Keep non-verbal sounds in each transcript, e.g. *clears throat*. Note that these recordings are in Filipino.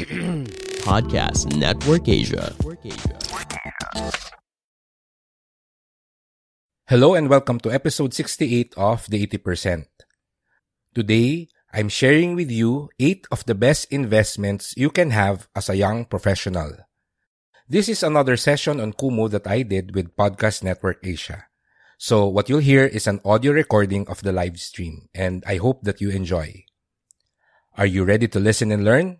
*clears throat* Podcast Network Asia. Hello and welcome to episode 68 of The 80%. Today, I'm sharing with you 8 of the best investments you can have as a young professional. This is another session on Kumu that I did with Podcast Network Asia. So what you'll hear is an audio recording of the live stream and I hope that you enjoy. Are you ready to listen and learn?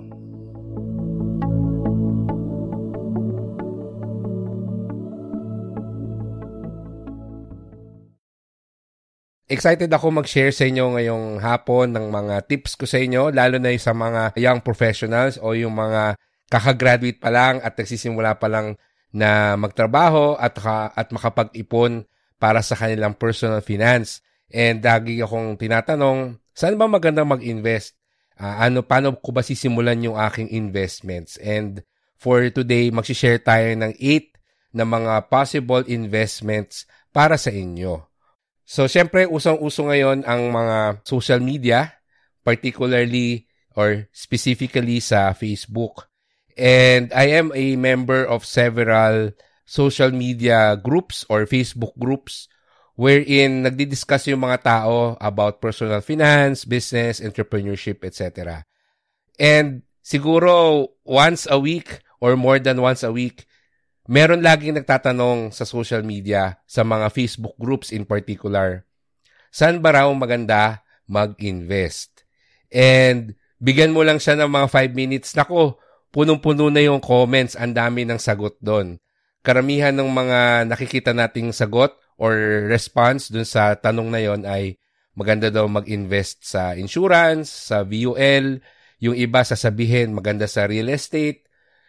Excited ako mag-share sa inyo ngayong hapon ng mga tips ko sa inyo, lalo na sa mga young professionals o yung mga kakagraduate pa lang at nagsisimula pa lang na magtrabaho at, at makapag-ipon para sa kanilang personal finance. And lagi akong tinatanong, saan ba maganda mag-invest? Uh, ano, paano ko ba sisimulan yung aking investments? And for today, mag-share tayo ng 8 na mga possible investments para sa inyo. So, syempre, usong-uso ngayon ang mga social media, particularly or specifically sa Facebook. And I am a member of several social media groups or Facebook groups wherein nagdi-discuss yung mga tao about personal finance, business, entrepreneurship, etc. And siguro once a week or more than once a week, meron laging nagtatanong sa social media, sa mga Facebook groups in particular, saan ba raw maganda mag-invest? And bigyan mo lang siya ng mga 5 minutes. Nako, punong-puno na yung comments. Ang dami ng sagot doon. Karamihan ng mga nakikita nating sagot or response dun sa tanong na yon ay maganda daw mag-invest sa insurance, sa VUL. Yung iba sasabihin maganda sa real estate.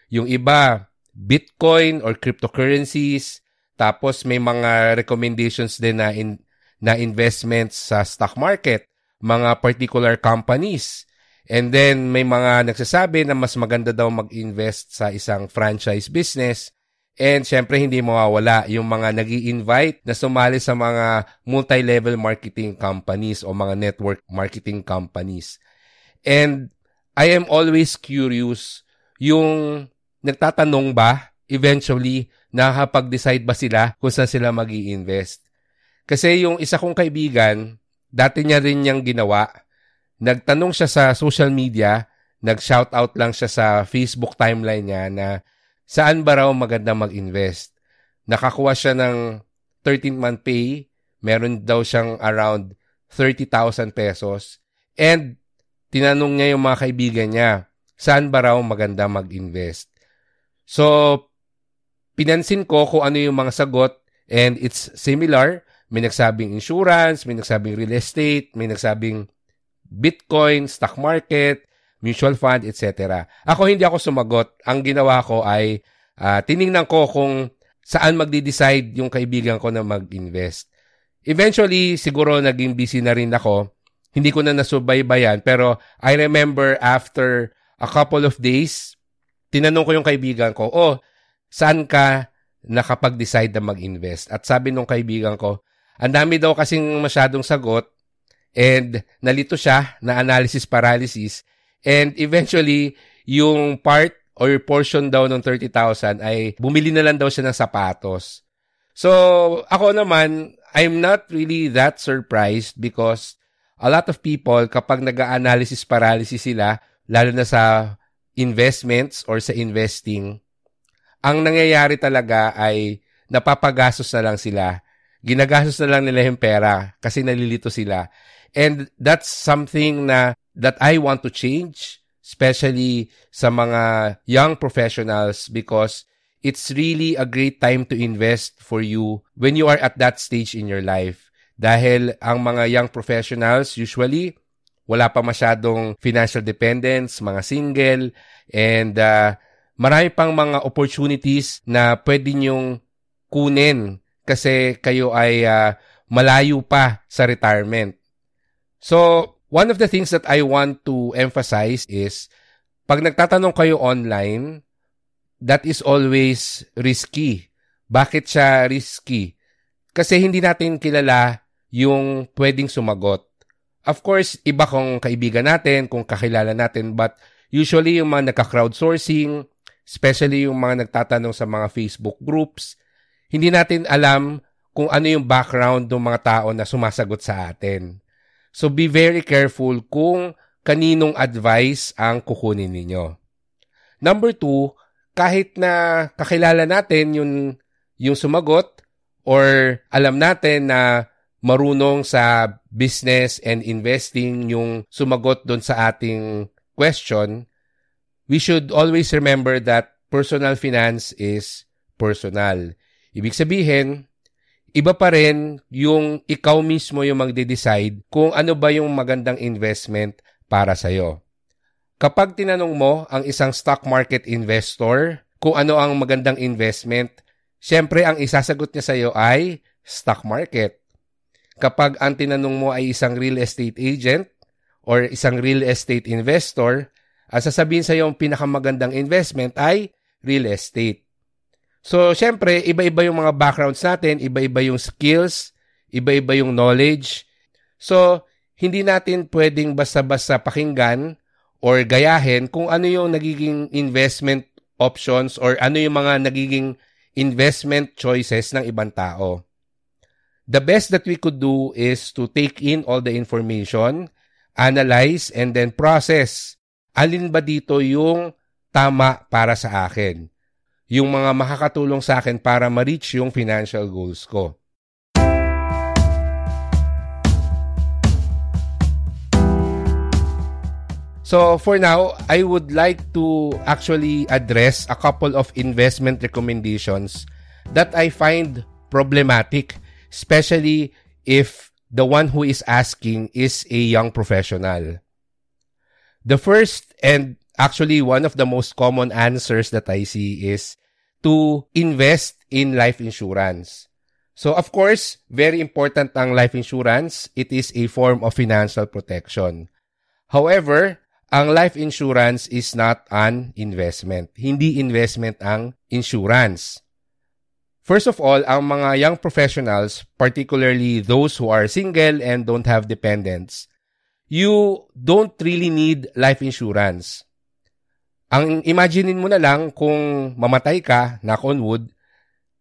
Yung iba Bitcoin or cryptocurrencies. Tapos may mga recommendations din na in, na investments sa stock market, mga particular companies. And then may mga nagsasabi na mas maganda daw mag-invest sa isang franchise business. And syempre hindi mawawala yung mga nag invite na sumali sa mga multi-level marketing companies o mga network marketing companies. And I am always curious yung nagtatanong ba eventually nakakapag-decide ba sila kung saan sila mag invest Kasi yung isa kong kaibigan, dati niya rin niyang ginawa. Nagtanong siya sa social media, nag-shoutout lang siya sa Facebook timeline niya na saan ba raw maganda mag-invest. Nakakuha siya ng 13-month pay, meron daw siyang around 30,000 pesos. And tinanong niya yung mga kaibigan niya, saan ba raw maganda mag-invest? So, pinansin ko kung ano yung mga sagot and it's similar. May nagsabing insurance, may nagsabing real estate, may nagsabing Bitcoin, stock market, mutual fund, etc. Ako hindi ako sumagot. Ang ginawa ko ay uh, tiningnan ko kung saan magde-decide yung kaibigan ko na mag-invest. Eventually, siguro naging busy na rin ako. Hindi ko na nasubaybayan. Pero I remember after a couple of days, tinanong ko yung kaibigan ko, oh, saan ka nakapag-decide na mag-invest? At sabi nung kaibigan ko, ang dami daw kasing masyadong sagot and nalito siya na analysis paralysis and eventually yung part or portion daw ng 30,000 ay bumili na lang daw siya ng sapatos. So, ako naman, I'm not really that surprised because a lot of people, kapag nag-analysis paralysis sila, lalo na sa investments or sa investing, ang nangyayari talaga ay napapagastos na lang sila. Ginagastos na lang nila yung pera kasi nalilito sila. And that's something na that I want to change, especially sa mga young professionals because it's really a great time to invest for you when you are at that stage in your life. Dahil ang mga young professionals usually wala pa masyadong financial dependence, mga single, and uh, marami pang mga opportunities na pwede nyong kunin kasi kayo ay uh, malayo pa sa retirement. So, one of the things that I want to emphasize is pag nagtatanong kayo online, that is always risky. Bakit siya risky? Kasi hindi natin kilala yung pwedeng sumagot. Of course, iba kung kaibigan natin, kung kakilala natin, but usually yung mga nagka-crowdsourcing, especially yung mga nagtatanong sa mga Facebook groups, hindi natin alam kung ano yung background ng mga tao na sumasagot sa atin. So be very careful kung kaninong advice ang kukunin ninyo. Number two, kahit na kakilala natin yung, yung sumagot or alam natin na marunong sa business and investing yung sumagot doon sa ating question, we should always remember that personal finance is personal. Ibig sabihin, iba pa rin yung ikaw mismo yung magde-decide kung ano ba yung magandang investment para sa'yo. Kapag tinanong mo ang isang stock market investor kung ano ang magandang investment, syempre ang isasagot niya sa'yo ay stock market kapag ang tinanong mo ay isang real estate agent or isang real estate investor, ang sasabihin sa iyo ang pinakamagandang investment ay real estate. So, syempre, iba-iba yung mga backgrounds natin, iba-iba yung skills, iba-iba yung knowledge. So, hindi natin pwedeng basta-basta pakinggan or gayahin kung ano yung nagiging investment options or ano yung mga nagiging investment choices ng ibang tao the best that we could do is to take in all the information, analyze, and then process. Alin ba dito yung tama para sa akin? Yung mga makakatulong sa akin para ma-reach yung financial goals ko. So for now, I would like to actually address a couple of investment recommendations that I find problematic especially if the one who is asking is a young professional. The first and actually one of the most common answers that I see is to invest in life insurance. So of course, very important ang life insurance. It is a form of financial protection. However, ang life insurance is not an investment. Hindi investment ang insurance. First of all, ang mga young professionals, particularly those who are single and don't have dependents, you don't really need life insurance. Ang imaginein mo na lang kung mamatay ka, knock on wood,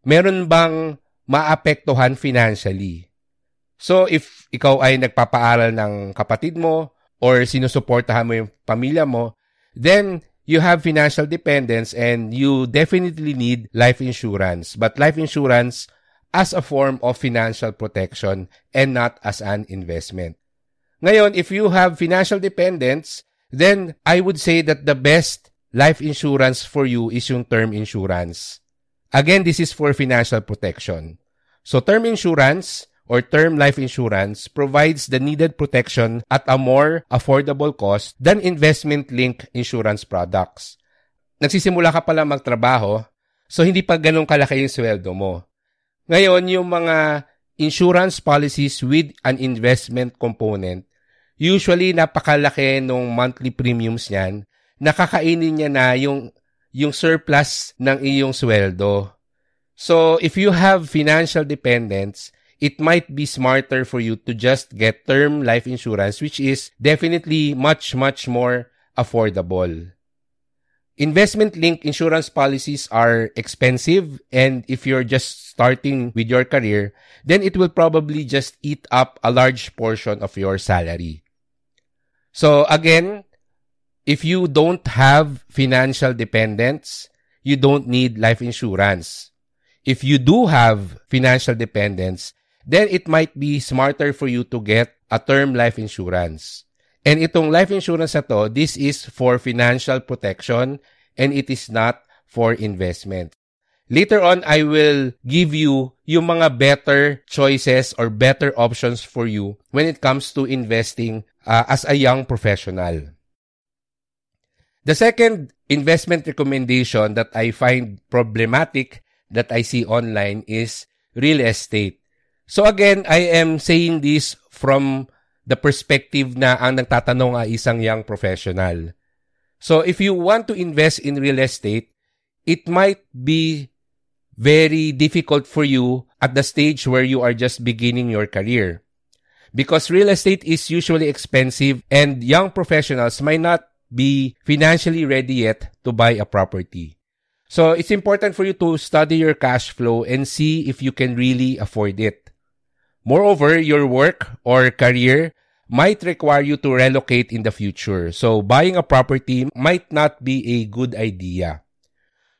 meron bang maapektuhan financially? So if ikaw ay nagpapaaral ng kapatid mo or sinusuportahan mo yung pamilya mo, then you have financial dependence and you definitely need life insurance. But life insurance as a form of financial protection and not as an investment. Ngayon, if you have financial dependence, then I would say that the best life insurance for you is yung term insurance. Again, this is for financial protection. So term insurance or term life insurance provides the needed protection at a more affordable cost than investment-linked insurance products. Nagsisimula ka pala magtrabaho, so hindi pa ganun kalaki yung sweldo mo. Ngayon, yung mga insurance policies with an investment component, usually napakalaki nung monthly premiums niyan, nakakainin niya na yung, yung surplus ng iyong sweldo. So, if you have financial dependence, it might be smarter for you to just get term life insurance, which is definitely much, much more affordable. Investment linked insurance policies are expensive, and if you're just starting with your career, then it will probably just eat up a large portion of your salary. So, again, if you don't have financial dependence, you don't need life insurance. If you do have financial dependence, then it might be smarter for you to get a term life insurance. And itong life insurance na to, this is for financial protection and it is not for investment. Later on, I will give you yung mga better choices or better options for you when it comes to investing uh, as a young professional. The second investment recommendation that I find problematic that I see online is real estate. So again, I am saying this from the perspective na ang nagtatanong ay isang young professional. So if you want to invest in real estate, it might be very difficult for you at the stage where you are just beginning your career. Because real estate is usually expensive and young professionals might not be financially ready yet to buy a property. So it's important for you to study your cash flow and see if you can really afford it. Moreover, your work or career might require you to relocate in the future. So buying a property might not be a good idea.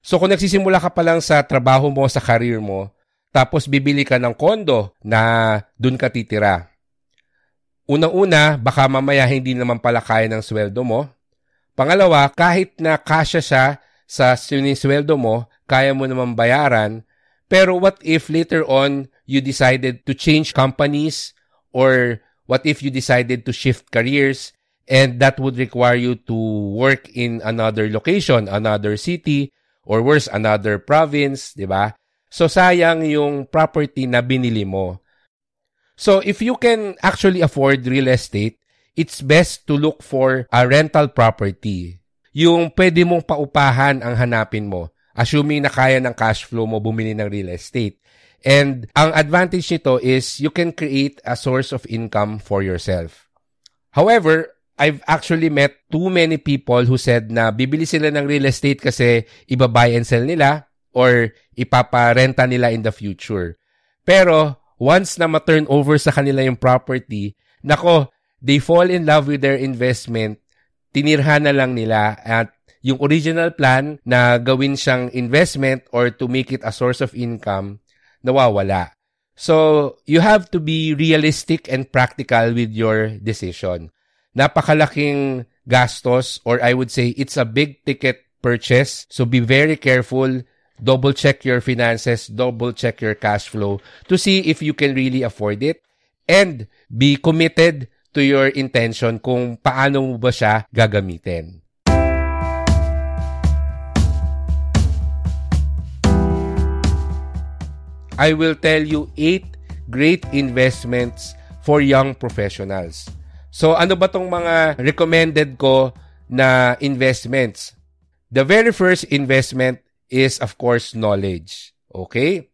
So kung nagsisimula ka pa lang sa trabaho mo, sa career mo, tapos bibili ka ng kondo na dun ka titira. Unang-una, baka mamaya hindi naman pala kaya ng sweldo mo. Pangalawa, kahit na kasya siya sa sinisweldo mo, kaya mo naman bayaran. Pero what if later on you decided to change companies or what if you decided to shift careers and that would require you to work in another location, another city, or worse, another province, di ba? So, sayang yung property na binili mo. So, if you can actually afford real estate, it's best to look for a rental property. Yung pwede mong paupahan ang hanapin mo, assuming na kaya ng cash flow mo bumili ng real estate. And ang advantage nito is you can create a source of income for yourself. However, I've actually met too many people who said na bibili sila ng real estate kasi iba-buy and sell nila or ipaparenta nila in the future. Pero once na ma-turn over sa kanila yung property, nako, they fall in love with their investment, tinirhan na lang nila at yung original plan na gawin siyang investment or to make it a source of income, nawawala. So, you have to be realistic and practical with your decision napakalaking gastos or I would say it's a big ticket purchase. So be very careful. Double check your finances, double check your cash flow to see if you can really afford it and be committed to your intention kung paano mo ba siya gagamitin. I will tell you eight great investments for young professionals. So ano ba tong mga recommended ko na investments? The very first investment is of course knowledge. Okay?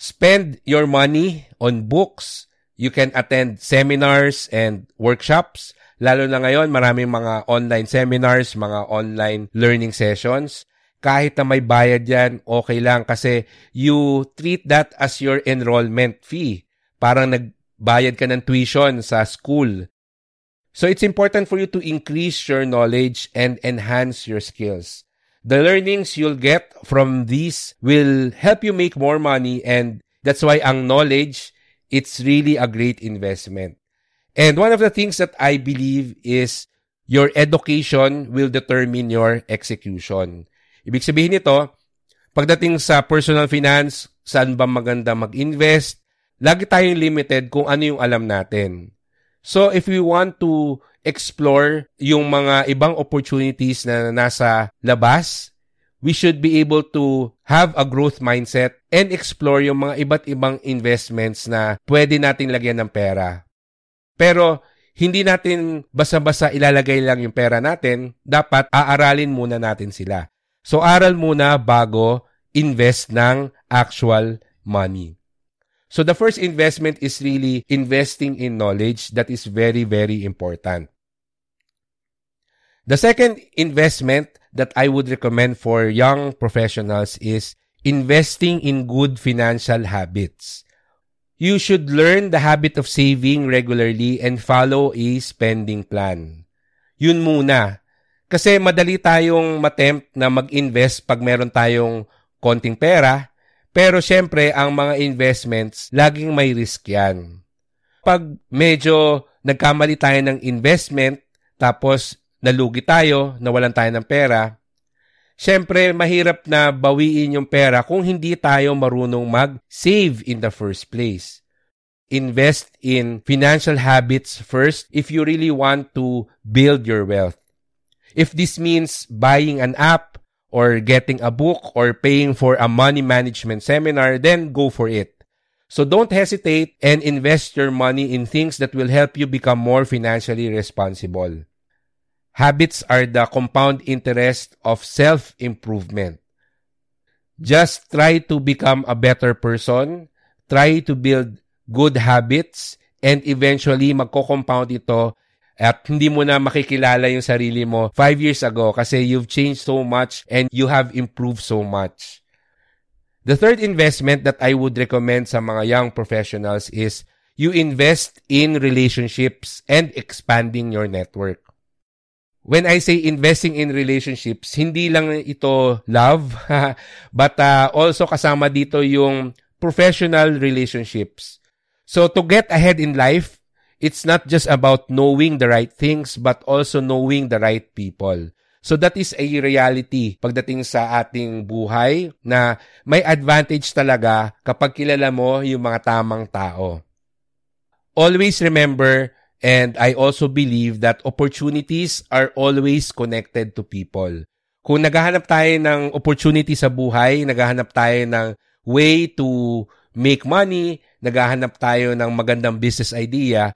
Spend your money on books. You can attend seminars and workshops. Lalo na ngayon, maraming mga online seminars, mga online learning sessions. Kahit na may bayad yan, okay lang kasi you treat that as your enrollment fee. Parang nag bayad ka ng tuition sa school. So it's important for you to increase your knowledge and enhance your skills. The learnings you'll get from these will help you make more money and that's why ang knowledge, it's really a great investment. And one of the things that I believe is your education will determine your execution. Ibig sabihin nito, pagdating sa personal finance, saan ba maganda mag-invest, lagi tayong limited kung ano yung alam natin. So if we want to explore yung mga ibang opportunities na nasa labas, we should be able to have a growth mindset and explore yung mga iba't ibang investments na pwede nating lagyan ng pera. Pero hindi natin basa-basa ilalagay lang yung pera natin, dapat aaralin muna natin sila. So aral muna bago invest ng actual money. So the first investment is really investing in knowledge. That is very, very important. The second investment that I would recommend for young professionals is investing in good financial habits. You should learn the habit of saving regularly and follow a spending plan. Yun muna. Kasi madali tayong matempt na mag-invest pag meron tayong konting pera, pero syempre ang mga investments, laging may risk yan. Pag medyo nagkamali tayo ng investment, tapos nalugi tayo, nawalan tayo ng pera, syempre mahirap na bawiin yung pera kung hindi tayo marunong mag-save in the first place. Invest in financial habits first if you really want to build your wealth. If this means buying an app or getting a book or paying for a money management seminar, then go for it. So don't hesitate and invest your money in things that will help you become more financially responsible. Habits are the compound interest of self-improvement. Just try to become a better person, try to build good habits, and eventually magko-compound ito at hindi mo na makikilala yung sarili mo five years ago kasi you've changed so much and you have improved so much. The third investment that I would recommend sa mga young professionals is you invest in relationships and expanding your network. When I say investing in relationships, hindi lang ito love, *laughs* but uh, also kasama dito yung professional relationships. So to get ahead in life, it's not just about knowing the right things, but also knowing the right people. So that is a reality pagdating sa ating buhay na may advantage talaga kapag kilala mo yung mga tamang tao. Always remember and I also believe that opportunities are always connected to people. Kung naghahanap tayo ng opportunity sa buhay, naghahanap tayo ng way to make money, naghahanap tayo ng magandang business idea,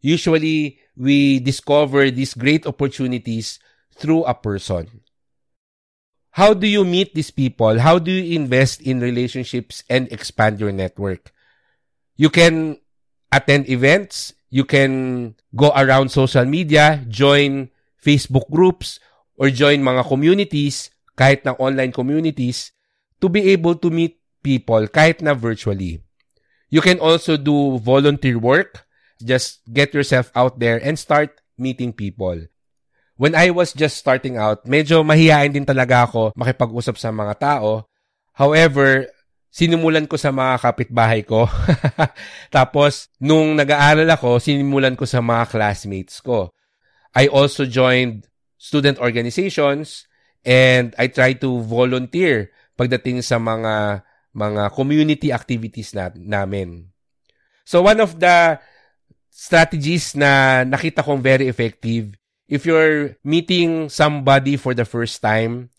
usually we discover these great opportunities through a person. How do you meet these people? How do you invest in relationships and expand your network? You can attend events, you can go around social media, join Facebook groups, or join mga communities, kahit na online communities, to be able to meet people kahit na virtually. You can also do volunteer work Just get yourself out there and start meeting people. When I was just starting out, medyo mahihain din talaga ako makipag-usap sa mga tao. However, sinimulan ko sa mga kapitbahay ko. *laughs* Tapos, nung nag-aaral ako, sinimulan ko sa mga classmates ko. I also joined student organizations and I try to volunteer pagdating sa mga mga community activities na, namin. So one of the strategies na nakita kong very effective. If you're meeting somebody for the first time,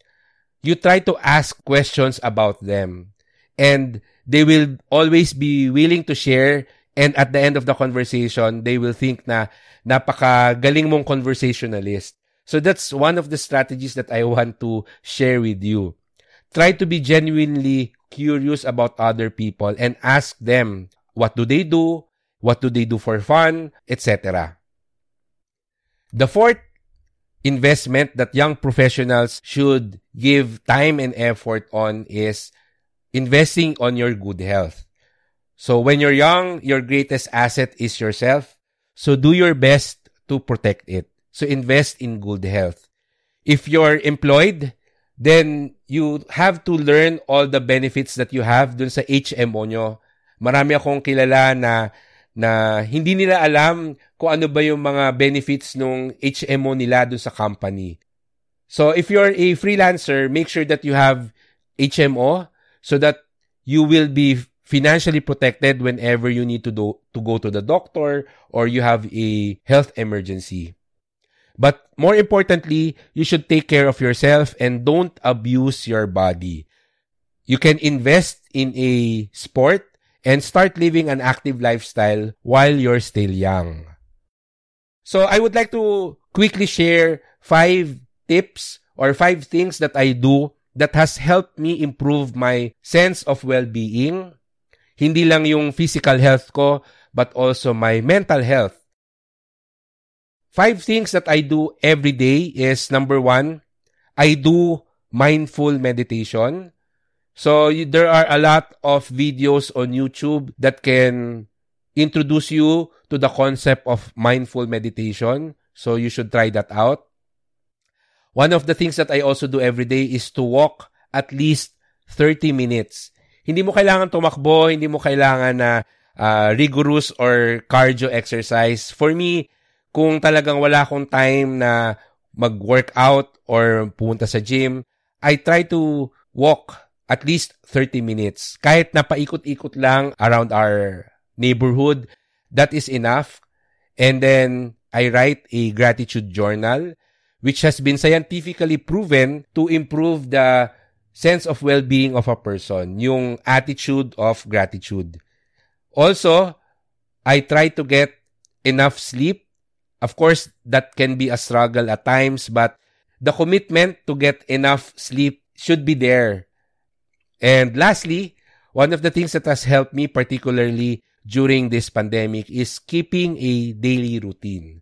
you try to ask questions about them. And they will always be willing to share and at the end of the conversation, they will think na napaka-galing mong conversationalist. So that's one of the strategies that I *laughs* want to share with you. Try to be genuinely curious about other people and ask them, what do they do? What do they do for fun? Etc. The fourth investment that young professionals should give time and effort on is investing on your good health. So when you're young, your greatest asset is yourself. So do your best to protect it. So invest in good health. If you're employed, then you have to learn all the benefits that you have dun sa HMO nyo. Marami akong kilala na na hindi nila alam kung ano ba yung mga benefits ng HMO nila doon sa company. So if you're a freelancer, make sure that you have HMO so that you will be financially protected whenever you need to do to go to the doctor or you have a health emergency. But more importantly, you should take care of yourself and don't abuse your body. You can invest in a sport and start living an active lifestyle while you're still young. So I would like to quickly share five tips or five things that I do that has helped me improve my sense of well-being. Hindi lang yung physical health ko, but also my mental health. Five things that I do every day is number one, I do mindful meditation. So you, there are a lot of videos on YouTube that can introduce you to the concept of mindful meditation. So you should try that out. One of the things that I also do every day is to walk at least 30 minutes. Hindi mo kailangan tumakbo, hindi mo kailangan na uh, rigorous or cardio exercise. For me, kung talagang wala akong time na mag-workout or pumunta sa gym, I try to walk at least 30 minutes. Kahit na paikot-ikot lang around our neighborhood, that is enough. And then I write a gratitude journal which has been scientifically proven to improve the sense of well-being of a person, yung attitude of gratitude. Also, I try to get enough sleep. Of course, that can be a struggle at times, but the commitment to get enough sleep should be there. And lastly, one of the things that has helped me particularly during this pandemic is keeping a daily routine.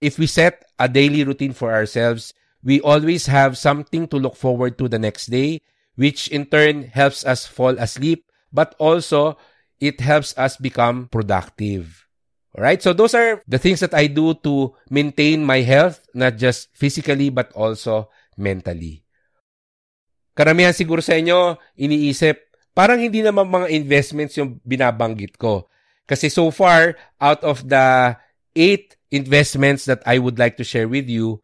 If we set a daily routine for ourselves, we always have something to look forward to the next day, which in turn helps us fall asleep, but also it helps us become productive. Alright, so those are the things that I do to maintain my health, not just physically, but also mentally. Karamihan siguro sa inyo, iniisip, parang hindi naman mga investments yung binabanggit ko. Kasi so far, out of the eight investments that I would like to share with you,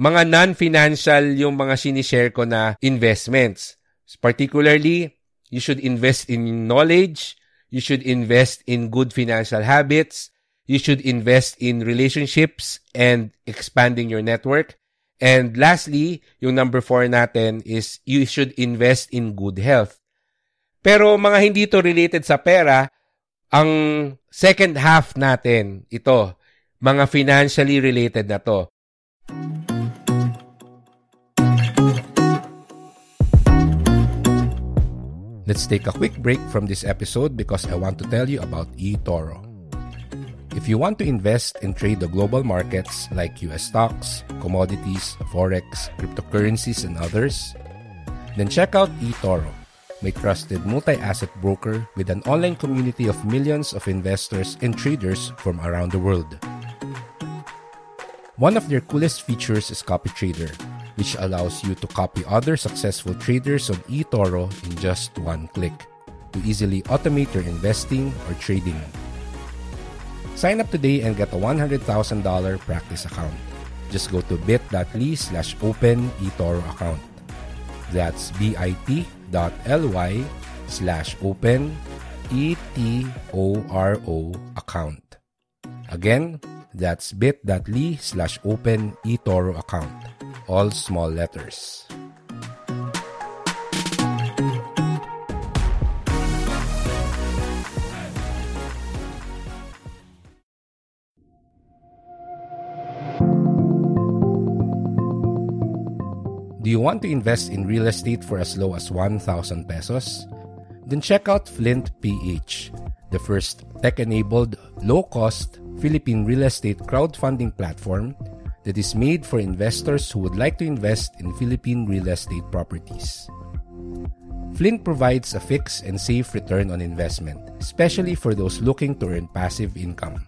mga non-financial yung mga sinishare ko na investments. Particularly, you should invest in knowledge, you should invest in good financial habits, you should invest in relationships and expanding your network. And lastly, yung number four natin is you should invest in good health. Pero mga hindi to related sa pera, ang second half natin, ito, mga financially related na to. Let's take a quick break from this episode because I want to tell you about eToro. If you want to invest and trade the global markets like US stocks, commodities, forex, cryptocurrencies, and others, then check out eToro, my trusted multi-asset broker with an online community of millions of investors and traders from around the world. One of their coolest features is Copy Trader, which allows you to copy other successful traders on eToro in just one click to easily automate your investing or trading. Sign up today and get a $100,000 practice account. Just go to bit.ly slash open eToro account. That's bit.ly slash open E-T-O-R-O account. Again, That's bit.ly slash open eToro account. All small letters. Do you want to invest in real estate for as low as 1,000 pesos? Then check out Flint PH, the first tech-enabled, low-cost, Philippine real estate crowdfunding platform that is made for investors who would like to invest in Philippine real estate properties. Flint provides a fixed and safe return on investment, especially for those looking to earn passive income.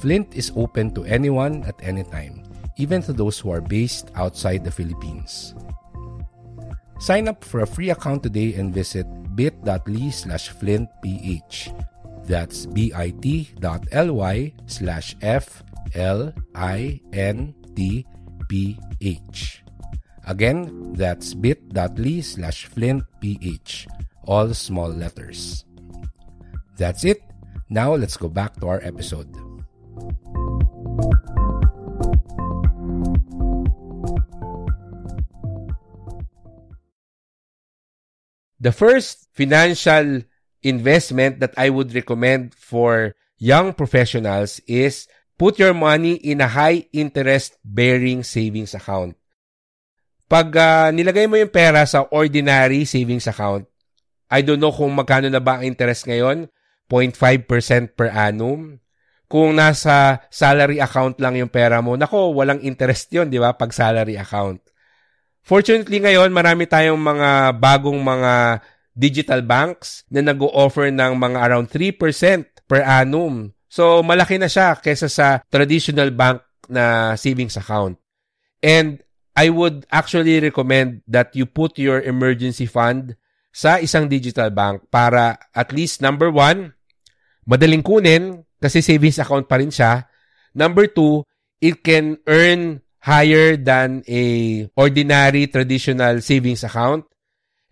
Flint is open to anyone at any time, even to those who are based outside the Philippines. Sign up for a free account today and visit bit.ly slash flintph That's bit.ly slash F-L-I-N-T-P-H. Again, that's bit.ly slash flintph. All small letters. That's it. Now let's go back to our episode. The first financial investment that I would recommend for young professionals is put your money in a high interest bearing savings account. Pag uh, nilagay mo yung pera sa ordinary savings account, I don't know kung magkano na ba ang interest ngayon, 0.5% per annum. Kung nasa salary account lang yung pera mo, nako, walang interest yon di ba, pag salary account. Fortunately ngayon, marami tayong mga bagong mga digital banks na nag-o-offer ng mga around 3% per annum. So, malaki na siya kesa sa traditional bank na savings account. And I would actually recommend that you put your emergency fund sa isang digital bank para at least number one, madaling kunin kasi savings account pa rin siya. Number two, it can earn higher than a ordinary traditional savings account.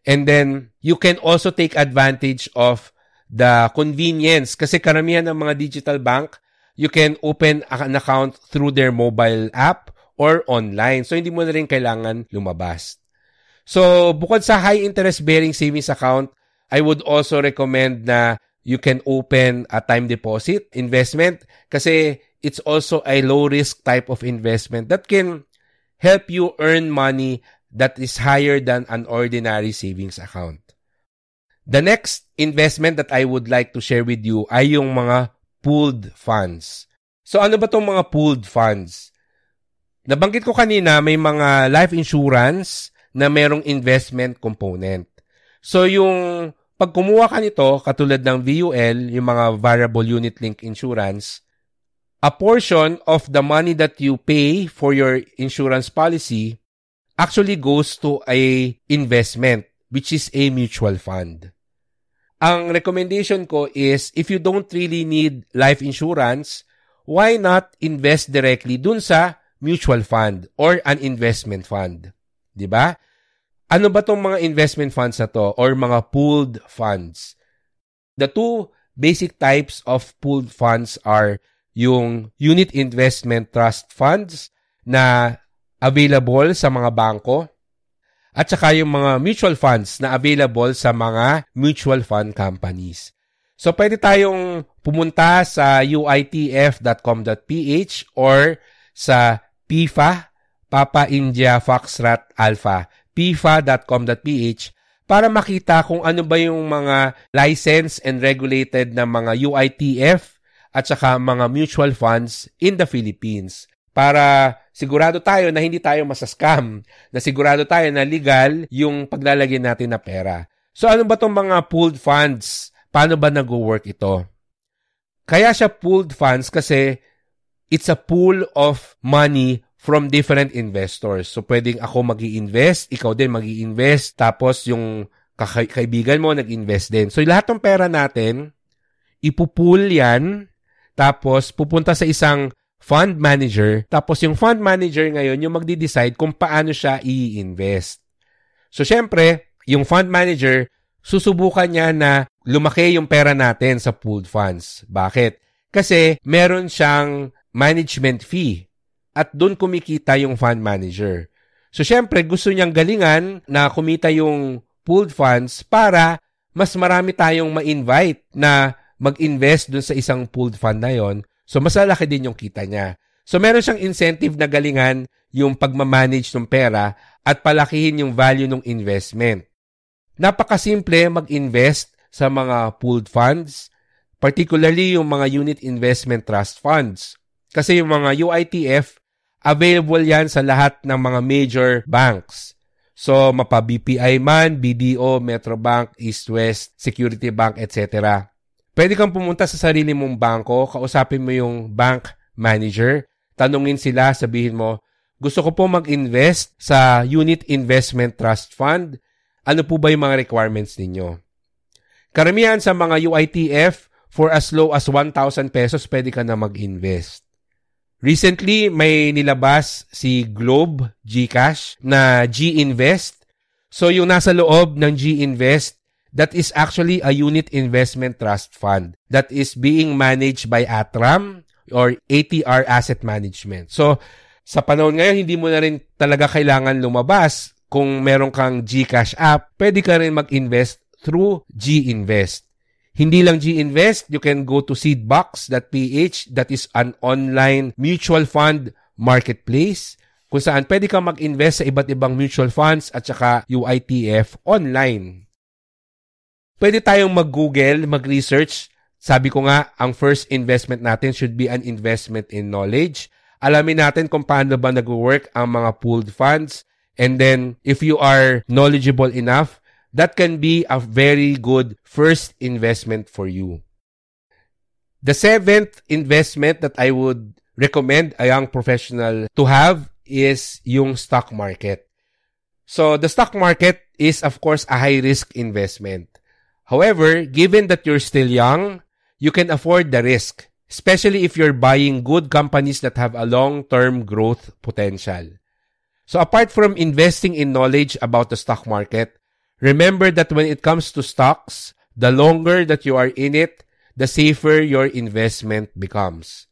And then you can also take advantage of the convenience kasi karamihan ng mga digital bank, you can open an account through their mobile app or online. So hindi mo na rin kailangan lumabas. So bukod sa high interest bearing savings account, I would also recommend na you can open a time deposit investment kasi it's also a low risk type of investment that can help you earn money that is higher than an ordinary savings account. The next investment that I would like to share with you ay yung mga pooled funds. So ano ba tong mga pooled funds? Nabanggit ko kanina may mga life insurance na merong investment component. So yung pag kumuha ka nito, katulad ng VUL, yung mga variable unit link insurance, a portion of the money that you pay for your insurance policy actually goes to a investment which is a mutual fund. Ang recommendation ko is if you don't really need life insurance, why not invest directly dun sa mutual fund or an investment fund? 'Di ba? Ano ba tong mga investment funds na to or mga pooled funds? The two basic types of pooled funds are yung unit investment trust funds na available sa mga bangko at saka yung mga mutual funds na available sa mga mutual fund companies. So pwede tayong pumunta sa uitf.com.ph or sa PIFA, Papa India Foxtrot Alpha pifa.com.ph para makita kung ano ba yung mga licensed and regulated na mga UITF at saka mga mutual funds in the Philippines. Para sigurado tayo na hindi tayo masascam, na sigurado tayo na legal yung paglalagay natin na pera. So ano ba tong mga pooled funds? Paano ba nag-work ito? Kaya siya pooled funds kasi it's a pool of money from different investors. So, pwedeng ako mag invest ikaw din mag invest tapos yung kaibigan mo nag-invest din. So, lahat ng pera natin, ipupool yan, tapos pupunta sa isang fund manager, tapos yung fund manager ngayon yung magdi-decide kung paano siya i-invest. So, syempre, yung fund manager, susubukan niya na lumaki yung pera natin sa pooled funds. Bakit? Kasi meron siyang management fee at doon kumikita yung fund manager. So, syempre, gusto niyang galingan na kumita yung pooled funds para mas marami tayong ma-invite na mag-invest doon sa isang pooled fund na yon. So, mas lalaki din yung kita niya. So, meron siyang incentive na galingan yung pagmamanage ng pera at palakihin yung value ng investment. Napakasimple mag-invest sa mga pooled funds, particularly yung mga unit investment trust funds. Kasi yung mga UITF, Available yan sa lahat ng mga major banks. So, mapa BPI man, BDO, Metrobank, East West, Security Bank, etc. Pwede kang pumunta sa sarili mong bangko, kausapin mo yung bank manager, tanungin sila, sabihin mo, gusto ko po mag-invest sa Unit Investment Trust Fund. Ano po ba yung mga requirements ninyo? Karamihan sa mga UITF, for as low as 1,000 pesos, pwede ka na mag-invest. Recently, may nilabas si Globe GCash na G-Invest. So, yung nasa loob ng G-Invest, that is actually a unit investment trust fund that is being managed by Atram or ATR Asset Management. So, sa panahon ngayon, hindi mo na rin talaga kailangan lumabas. Kung meron kang GCash app, pwede ka rin mag-invest through G-Invest. Hindi lang G-Invest, you can go to seedbox.ph that is an online mutual fund marketplace kung saan pwede kang mag-invest sa iba't ibang mutual funds at saka UITF online. Pwede tayong mag-google, mag-research. Sabi ko nga, ang first investment natin should be an investment in knowledge. Alamin natin kung paano ba nag-work ang mga pooled funds. And then, if you are knowledgeable enough, that can be a very good first investment for you. The seventh investment that I would recommend a young professional to have is yung stock market. So, the stock market is, of course, a high-risk investment. However, given that you're still young, you can afford the risk, especially if you're buying good companies that have a long-term growth potential. So, apart from investing in knowledge about the stock market, remember that when it comes to stocks, the longer that you are in it, the safer your investment becomes.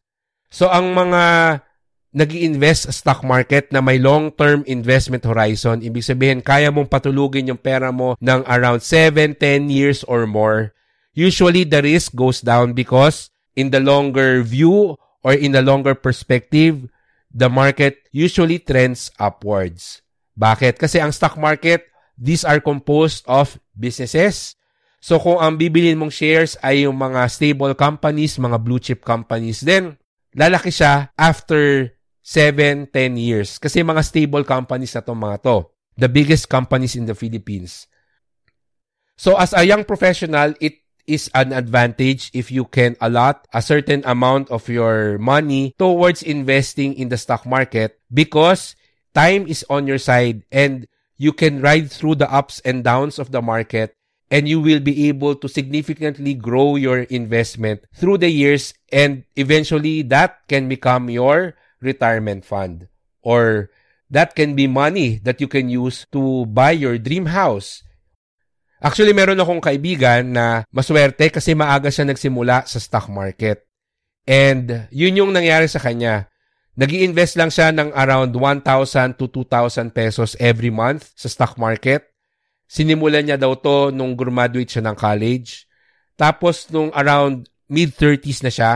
So, ang mga nag invest sa stock market na may long-term investment horizon. Ibig sabihin, kaya mong patulugin yung pera mo ng around 7, 10 years or more. Usually, the risk goes down because in the longer view or in the longer perspective, the market usually trends upwards. Bakit? Kasi ang stock market, these are composed of businesses. So kung ang bibilin mong shares ay yung mga stable companies, mga blue chip companies, then lalaki siya after 7, 10 years. Kasi mga stable companies na itong mga to. The biggest companies in the Philippines. So as a young professional, it is an advantage if you can allot a certain amount of your money towards investing in the stock market because time is on your side and you can ride through the ups and downs of the market and you will be able to significantly grow your investment through the years and eventually that can become your retirement fund. Or that can be money that you can use to buy your dream house. Actually, meron akong kaibigan na maswerte kasi maaga siya nagsimula sa stock market. And yun yung nangyari sa kanya. nag invest lang siya ng around 1,000 to 2,000 pesos every month sa stock market. Sinimulan niya daw to nung graduate siya ng college. Tapos nung around mid-30s na siya,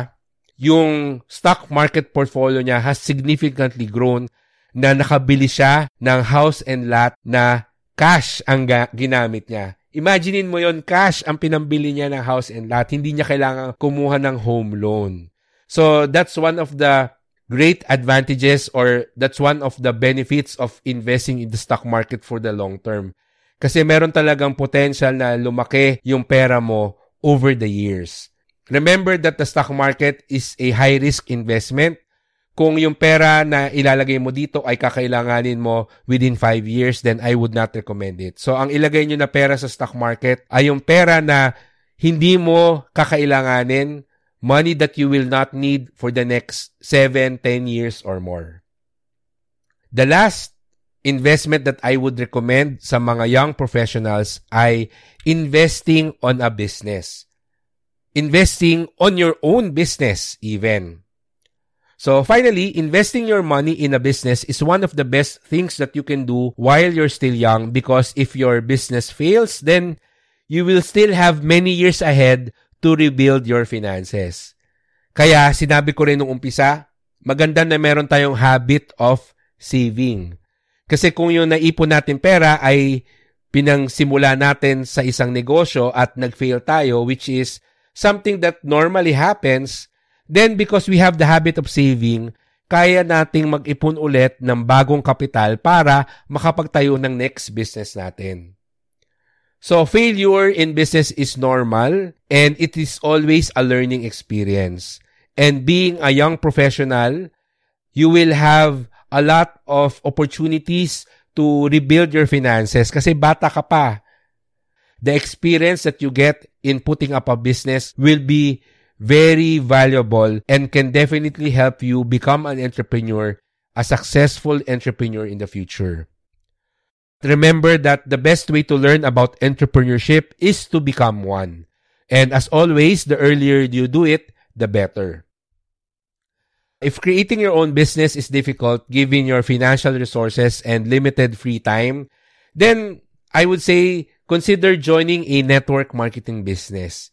yung stock market portfolio niya has significantly grown na nakabili siya ng house and lot na cash ang ga- ginamit niya. Imaginein mo yon cash ang pinambili niya ng house and lot. Hindi niya kailangan kumuha ng home loan. So that's one of the great advantages or that's one of the benefits of investing in the stock market for the long term. Kasi meron talagang potential na lumaki yung pera mo over the years. Remember that the stock market is a high-risk investment. Kung yung pera na ilalagay mo dito ay kakailanganin mo within 5 years, then I would not recommend it. So, ang ilagay nyo na pera sa stock market ay yung pera na hindi mo kakailanganin, money that you will not need for the next 7, 10 years or more. The last investment that I would recommend sa mga young professionals ay investing on a business investing on your own business even. So finally, investing your money in a business is one of the best things that you can do while you're still young because if your business fails, then you will still have many years ahead to rebuild your finances. Kaya sinabi ko rin nung umpisa, maganda na meron tayong habit of saving. Kasi kung yung naipon natin pera ay pinangsimula natin sa isang negosyo at nag-fail tayo, which is something that normally happens, then because we have the habit of saving, kaya nating mag-ipon ulit ng bagong kapital para makapagtayo ng next business natin. So, failure in business is normal and it is always a learning experience. And being a young professional, you will have a lot of opportunities to rebuild your finances kasi bata ka pa the experience that you get in putting up a business will be very valuable and can definitely help you become an entrepreneur, a successful entrepreneur in the future. Remember that the best way to learn about entrepreneurship is to become one. And as always, the earlier you do it, the better. If creating your own business is difficult given your financial resources and limited free time, then I would say consider joining a network marketing business.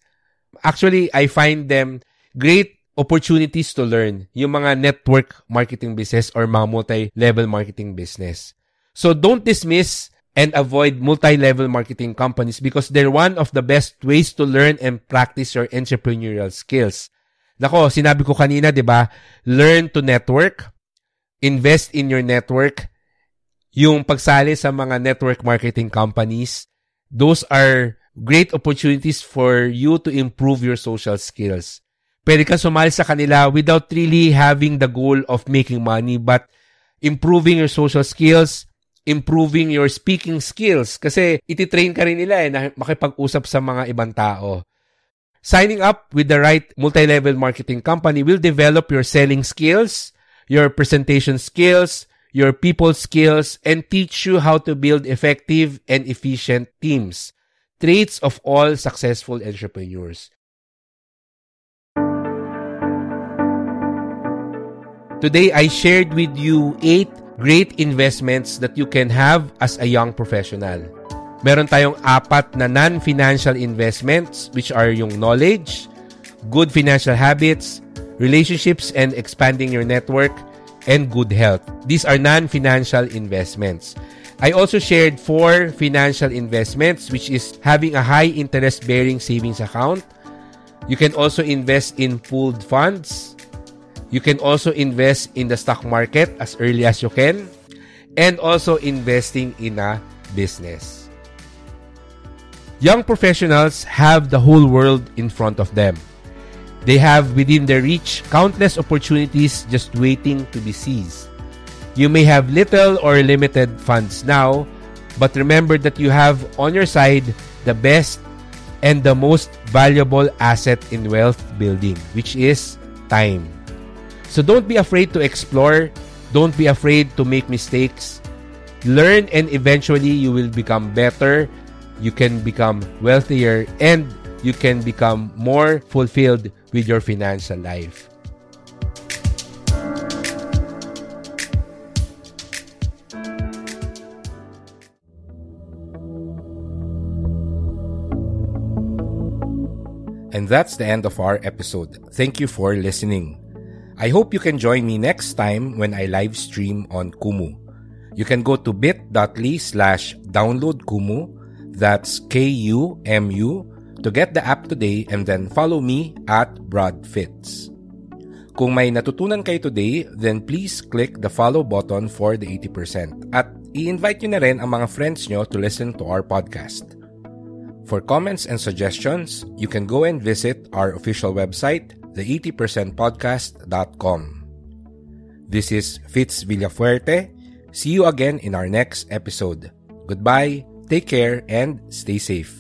Actually, I find them great opportunities to learn yung mga network marketing business or mga multi-level marketing business. So don't dismiss and avoid multi-level marketing companies because they're one of the best ways to learn and practice your entrepreneurial skills. Nako, sinabi ko kanina, 'di ba? Learn to network, invest in your network, yung pagsali sa mga network marketing companies, those are great opportunities for you to improve your social skills. Pwede ka sumali sa kanila without really having the goal of making money but improving your social skills, improving your speaking skills. Kasi ititrain ka rin nila eh na makipag-usap sa mga ibang tao. Signing up with the right multi-level marketing company will develop your selling skills, your presentation skills, your people skills, and teach you how to build effective and efficient teams. Traits of all successful entrepreneurs. Today, I shared with you eight great investments that you can have as a young professional. Meron tayong apat na non-financial investments which are yung knowledge, good financial habits, relationships and expanding your network, and good health. These are non-financial investments. I also shared four financial investments which is having a high interest bearing savings account. You can also invest in pooled funds. You can also invest in the stock market as early as you can and also investing in a business. Young professionals have the whole world in front of them. They have within their reach countless opportunities just waiting to be seized. You may have little or limited funds now, but remember that you have on your side the best and the most valuable asset in wealth building, which is time. So don't be afraid to explore. Don't be afraid to make mistakes. Learn and eventually you will become better. You can become wealthier and you can become more fulfilled with your financial life. And that's the end of our episode. Thank you for listening. I hope you can join me next time when I live stream on Kumu. You can go to bit.ly slash download Kumu. That's K-U-M-U to get the app today and then follow me at Broadfits. Kung may natutunan kayo today, then please click the follow button for the 80%. At i-invite nyo na rin ang mga friends nyo to listen to our podcast. For comments and suggestions, you can go and visit our official website, the80percentpodcast.com. This is Fitz Villafuerte. See you again in our next episode. Goodbye, take care, and stay safe.